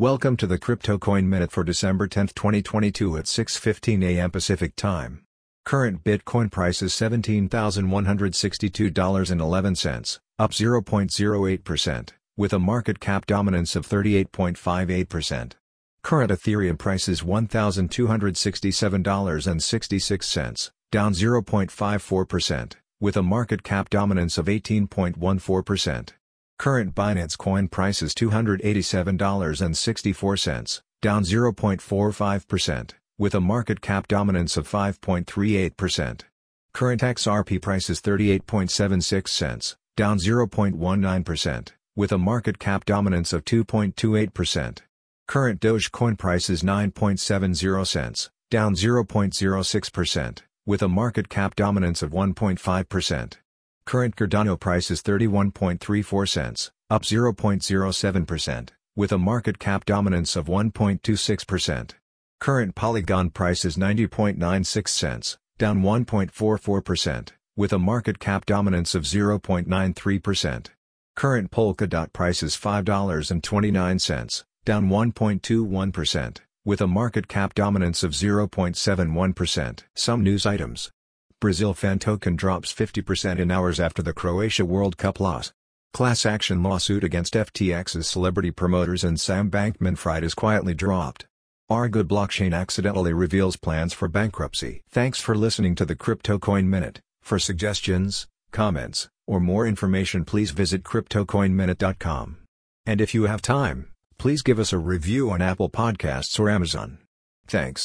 Welcome to the Crypto Coin Minute for December 10, 2022 at 6:15 a.m. Pacific Time. Current Bitcoin price is $17,162.11, up 0.08%, with a market cap dominance of 38.58%. Current Ethereum price is $1,267.66, down 0.54%, with a market cap dominance of 18.14%. Current Binance Coin price is $287.64, down 0.45%, with a market cap dominance of 5.38%. Current XRP price is 38.76 cents, down 0.19%, with a market cap dominance of 2.28%. Current Dogecoin price is 9.70 cents, down 0.06%, with a market cap dominance of 1.5%. Current Cardano price is 31.34 cents, up 0.07%, with a market cap dominance of 1.26%. Current Polygon price is 90.96 cents, down 1.44%, with a market cap dominance of 0.93%. Current Polkadot price is $5.29, down 1.21%, with a market cap dominance of 0.71%. Some news items. Brazil fan token drops 50% in hours after the Croatia World Cup loss. Class action lawsuit against FTX's celebrity promoters and Sam Bankman-Fried is quietly dropped. Argo blockchain accidentally reveals plans for bankruptcy. Thanks for listening to the Crypto Coin Minute. For suggestions, comments, or more information please visit cryptocoinminute.com. And if you have time, please give us a review on Apple Podcasts or Amazon. Thanks.